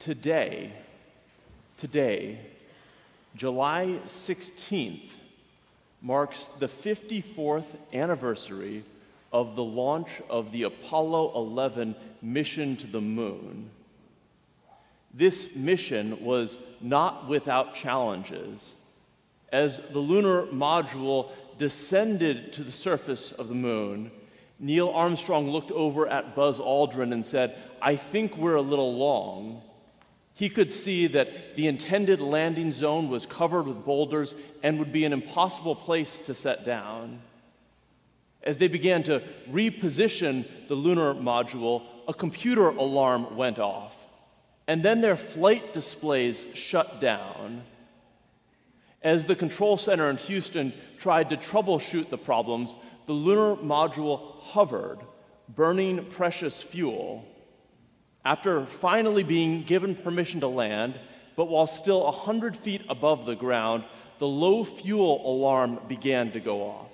Today, today, July 16th, marks the 54th anniversary of the launch of the Apollo 11 mission to the moon. This mission was not without challenges. As the lunar module descended to the surface of the moon, Neil Armstrong looked over at Buzz Aldrin and said, I think we're a little long. He could see that the intended landing zone was covered with boulders and would be an impossible place to set down. As they began to reposition the lunar module, a computer alarm went off, and then their flight displays shut down. As the control center in Houston tried to troubleshoot the problems, the lunar module hovered, burning precious fuel. After finally being given permission to land, but while still 100 feet above the ground, the low fuel alarm began to go off.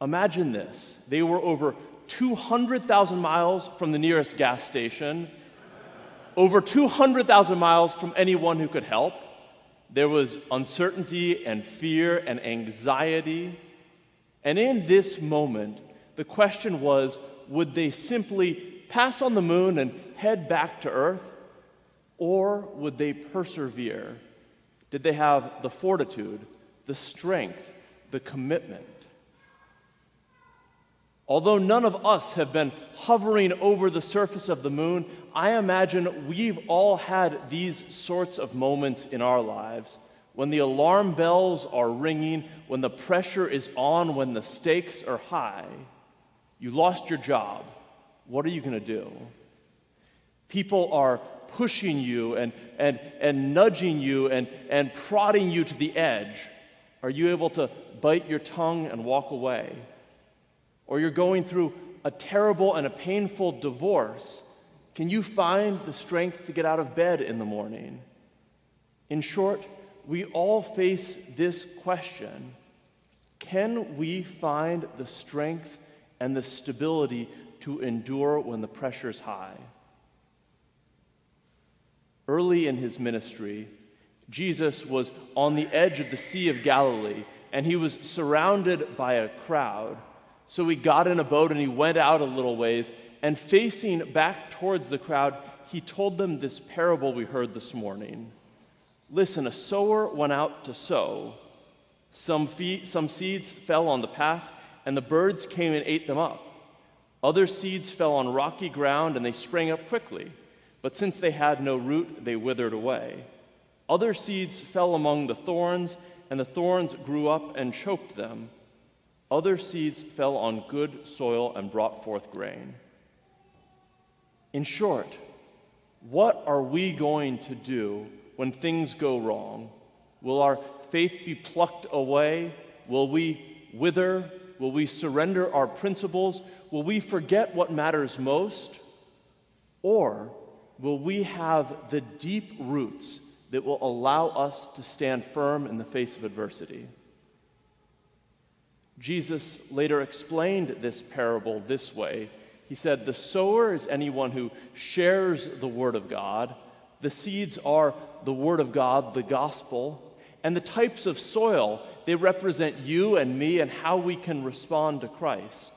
Imagine this they were over 200,000 miles from the nearest gas station, over 200,000 miles from anyone who could help. There was uncertainty and fear and anxiety. And in this moment, the question was would they simply pass on the moon and head back to Earth? Or would they persevere? Did they have the fortitude, the strength, the commitment? Although none of us have been hovering over the surface of the moon, I imagine we've all had these sorts of moments in our lives when the alarm bells are ringing, when the pressure is on, when the stakes are high. You lost your job what are you going to do? People are pushing you and, and, and nudging you and, and prodding you to the edge. Are you able to bite your tongue and walk away? Or you're going through a terrible and a painful divorce. Can you find the strength to get out of bed in the morning? In short, we all face this question Can we find the strength and the stability to endure when the pressure's high. Early in his ministry, Jesus was on the edge of the Sea of Galilee and he was surrounded by a crowd. So he got in a boat and he went out a little ways and facing back towards the crowd, he told them this parable we heard this morning. Listen, a sower went out to sow. Some, fe- some seeds fell on the path, and the birds came and ate them up. Other seeds fell on rocky ground and they sprang up quickly, but since they had no root, they withered away. Other seeds fell among the thorns, and the thorns grew up and choked them. Other seeds fell on good soil and brought forth grain. In short, what are we going to do when things go wrong? Will our faith be plucked away? Will we wither? Will we surrender our principles? will we forget what matters most? Or will we have the deep roots that will allow us to stand firm in the face of adversity? Jesus later explained this parable this way. He said, The sower is anyone who shares the word of God. The seeds are the word of God, the gospel. And the types of soil, they represent you and me and how we can respond to Christ.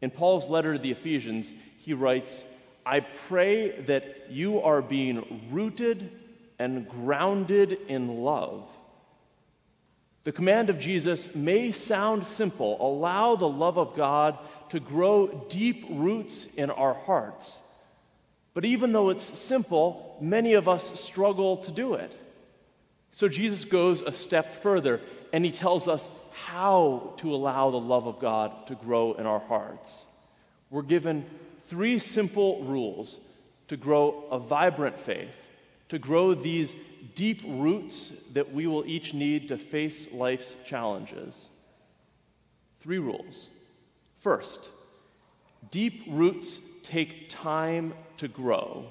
In Paul's letter to the Ephesians, he writes, I pray that you are being rooted and grounded in love. The command of Jesus may sound simple allow the love of God to grow deep roots in our hearts. But even though it's simple, many of us struggle to do it. So Jesus goes a step further and he tells us how to allow the love of God to grow in our hearts. We're given three simple rules to grow a vibrant faith, to grow these deep roots that we will each need to face life's challenges. Three rules. First, deep roots take time to grow.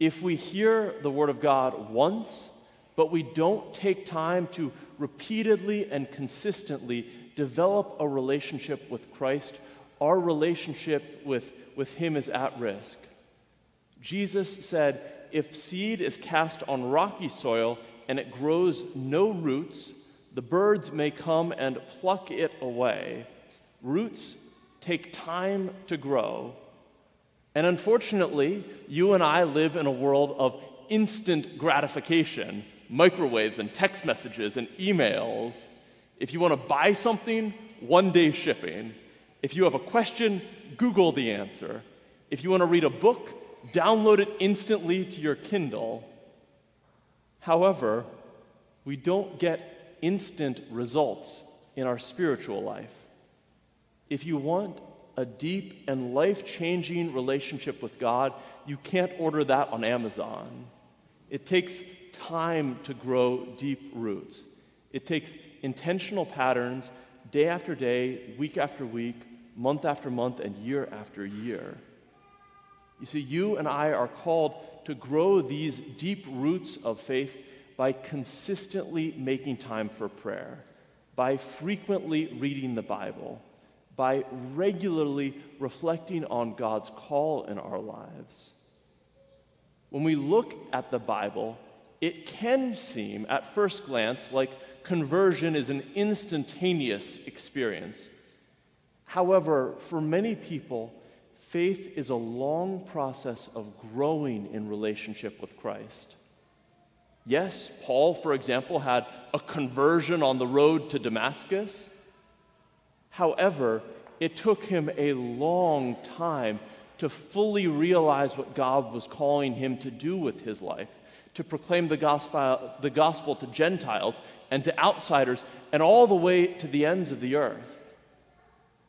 If we hear the Word of God once, but we don't take time to repeatedly and consistently develop a relationship with Christ, our relationship with, with Him is at risk. Jesus said, If seed is cast on rocky soil and it grows no roots, the birds may come and pluck it away. Roots take time to grow. And unfortunately, you and I live in a world of instant gratification microwaves and text messages and emails. If you want to buy something, one day shipping. If you have a question, Google the answer. If you want to read a book, download it instantly to your Kindle. However, we don't get instant results in our spiritual life. If you want a deep and life changing relationship with God, you can't order that on Amazon. It takes time to grow deep roots. It takes intentional patterns day after day, week after week, month after month, and year after year. You see, you and I are called to grow these deep roots of faith by consistently making time for prayer, by frequently reading the Bible, by regularly reflecting on God's call in our lives. When we look at the Bible, it can seem at first glance like conversion is an instantaneous experience. However, for many people, faith is a long process of growing in relationship with Christ. Yes, Paul, for example, had a conversion on the road to Damascus. However, it took him a long time to fully realize what God was calling him to do with his life to proclaim the gospel, the gospel to Gentiles and to outsiders and all the way to the ends of the earth.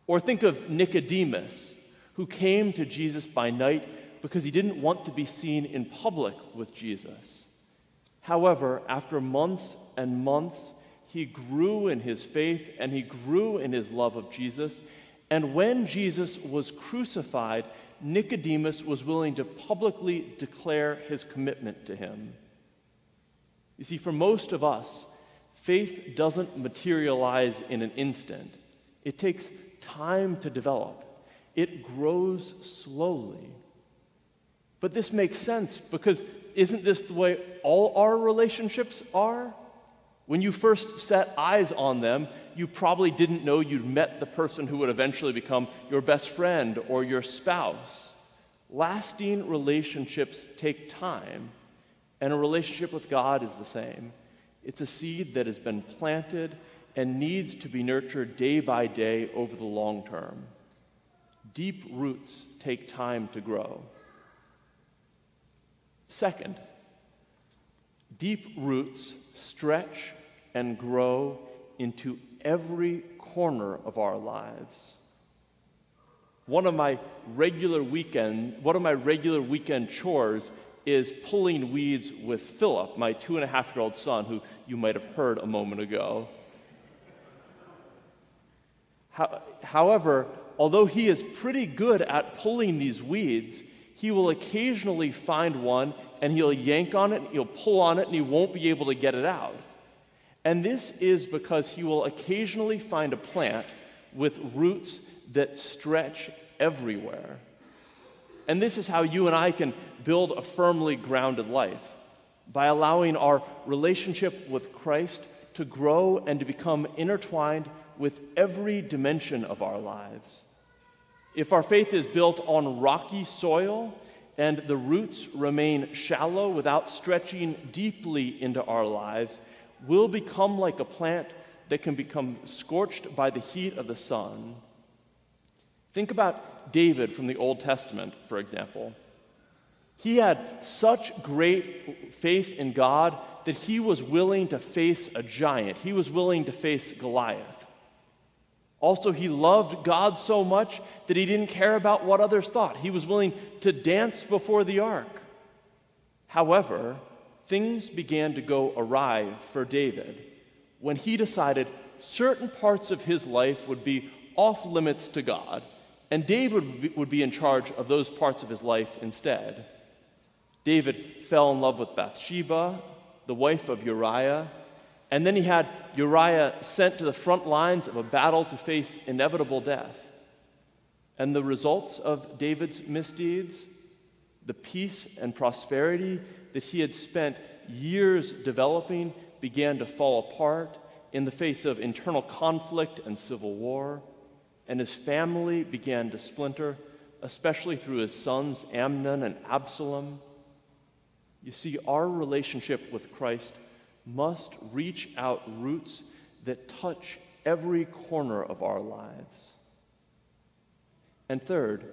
Or think of Nicodemus, who came to Jesus by night because he didn't want to be seen in public with Jesus. However, after months and months, he grew in his faith and he grew in his love of Jesus. And when Jesus was crucified, Nicodemus was willing to publicly declare his commitment to him. You see, for most of us, faith doesn't materialize in an instant, it takes time to develop, it grows slowly. But this makes sense because isn't this the way all our relationships are? When you first set eyes on them, you probably didn't know you'd met the person who would eventually become your best friend or your spouse. Lasting relationships take time, and a relationship with God is the same. It's a seed that has been planted and needs to be nurtured day by day over the long term. Deep roots take time to grow. Second, deep roots stretch and grow into every corner of our lives. One of my regular weekend, one of my regular weekend chores is pulling weeds with Philip, my two and a half year old son, who you might have heard a moment ago. How, however, although he is pretty good at pulling these weeds, he will occasionally find one and he'll yank on it, he'll pull on it, and he won't be able to get it out. And this is because he will occasionally find a plant with roots that stretch everywhere. And this is how you and I can build a firmly grounded life by allowing our relationship with Christ to grow and to become intertwined with every dimension of our lives. If our faith is built on rocky soil and the roots remain shallow without stretching deeply into our lives, will become like a plant that can become scorched by the heat of the sun. Think about David from the Old Testament, for example. He had such great faith in God that he was willing to face a giant, he was willing to face Goliath. Also, he loved God so much that he didn't care about what others thought. He was willing to dance before the ark. However, things began to go awry for David when he decided certain parts of his life would be off limits to God, and David would be in charge of those parts of his life instead. David fell in love with Bathsheba, the wife of Uriah, and then he had Uriah sent to the front lines of a battle to face inevitable death. And the results of David's misdeeds? The peace and prosperity that he had spent years developing began to fall apart in the face of internal conflict and civil war, and his family began to splinter, especially through his sons Amnon and Absalom. You see, our relationship with Christ must reach out roots that touch every corner of our lives. And third,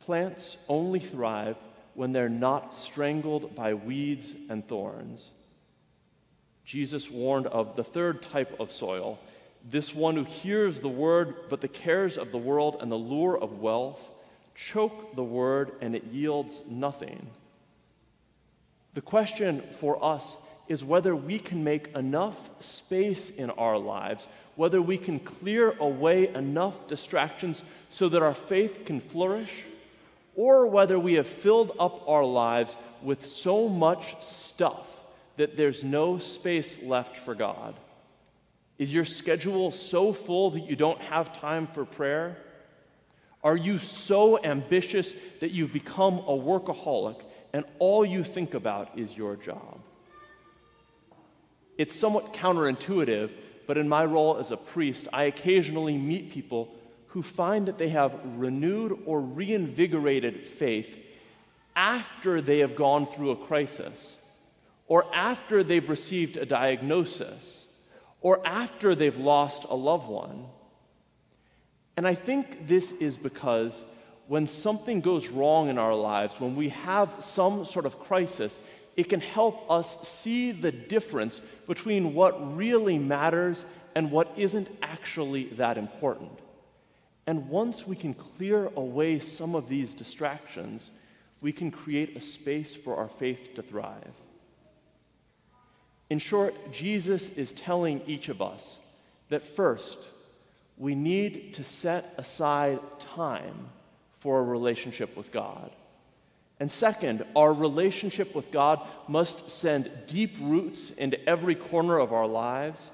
plants only thrive when they're not strangled by weeds and thorns. Jesus warned of the third type of soil, this one who hears the word, but the cares of the world and the lure of wealth choke the word and it yields nothing. The question for us is whether we can make enough space in our lives, whether we can clear away enough distractions so that our faith can flourish, or whether we have filled up our lives with so much stuff that there's no space left for God. Is your schedule so full that you don't have time for prayer? Are you so ambitious that you've become a workaholic and all you think about is your job? It's somewhat counterintuitive, but in my role as a priest, I occasionally meet people who find that they have renewed or reinvigorated faith after they have gone through a crisis, or after they've received a diagnosis, or after they've lost a loved one. And I think this is because when something goes wrong in our lives, when we have some sort of crisis, it can help us see the difference between what really matters and what isn't actually that important. And once we can clear away some of these distractions, we can create a space for our faith to thrive. In short, Jesus is telling each of us that first, we need to set aside time for a relationship with God. And second, our relationship with God must send deep roots into every corner of our lives.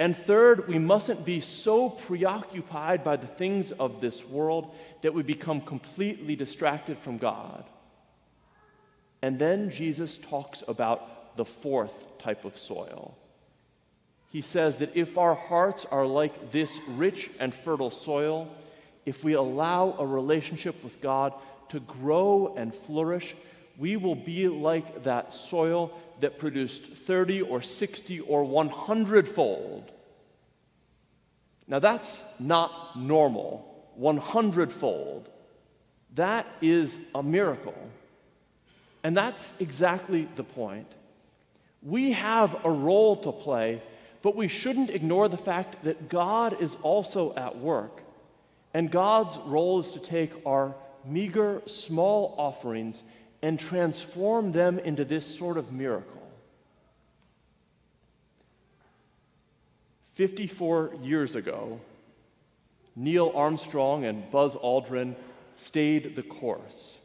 And third, we mustn't be so preoccupied by the things of this world that we become completely distracted from God. And then Jesus talks about the fourth type of soil. He says that if our hearts are like this rich and fertile soil, if we allow a relationship with God to grow and flourish, we will be like that soil that produced 30 or 60 or 100 fold. Now, that's not normal, 100 fold. That is a miracle. And that's exactly the point. We have a role to play, but we shouldn't ignore the fact that God is also at work. And God's role is to take our meager, small offerings and transform them into this sort of miracle. 54 years ago, Neil Armstrong and Buzz Aldrin stayed the course.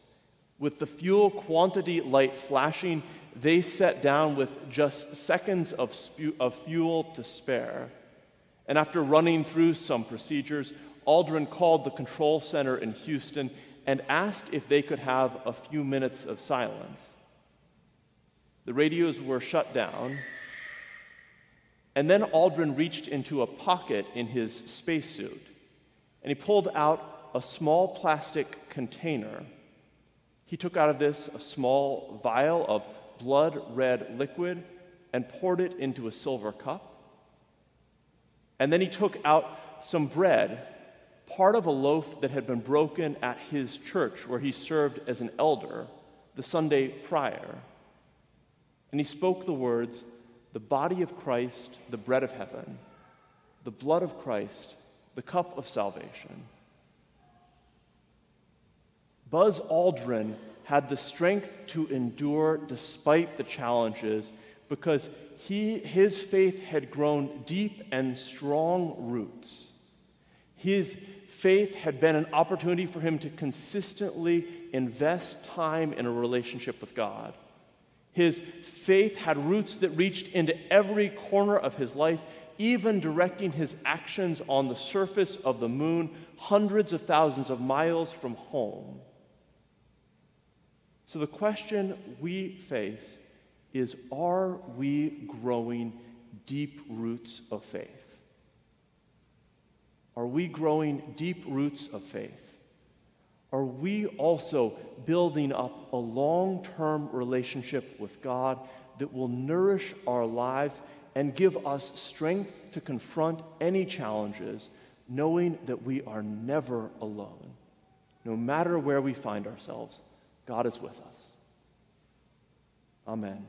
With the fuel quantity light flashing, they set down with just seconds of, spu- of fuel to spare. And after running through some procedures, Aldrin called the control center in Houston and asked if they could have a few minutes of silence. The radios were shut down, and then Aldrin reached into a pocket in his spacesuit and he pulled out a small plastic container. He took out of this a small vial of blood red liquid and poured it into a silver cup. And then he took out some bread part of a loaf that had been broken at his church where he served as an elder the Sunday prior. And he spoke the words, the body of Christ, the bread of heaven, the blood of Christ, the cup of salvation. Buzz Aldrin had the strength to endure despite the challenges because he, his faith had grown deep and strong roots. His faith had been an opportunity for him to consistently invest time in a relationship with God. His faith had roots that reached into every corner of his life, even directing his actions on the surface of the moon, hundreds of thousands of miles from home. So the question we face is are we growing deep roots of faith? Are we growing deep roots of faith? Are we also building up a long term relationship with God that will nourish our lives and give us strength to confront any challenges, knowing that we are never alone? No matter where we find ourselves, God is with us. Amen.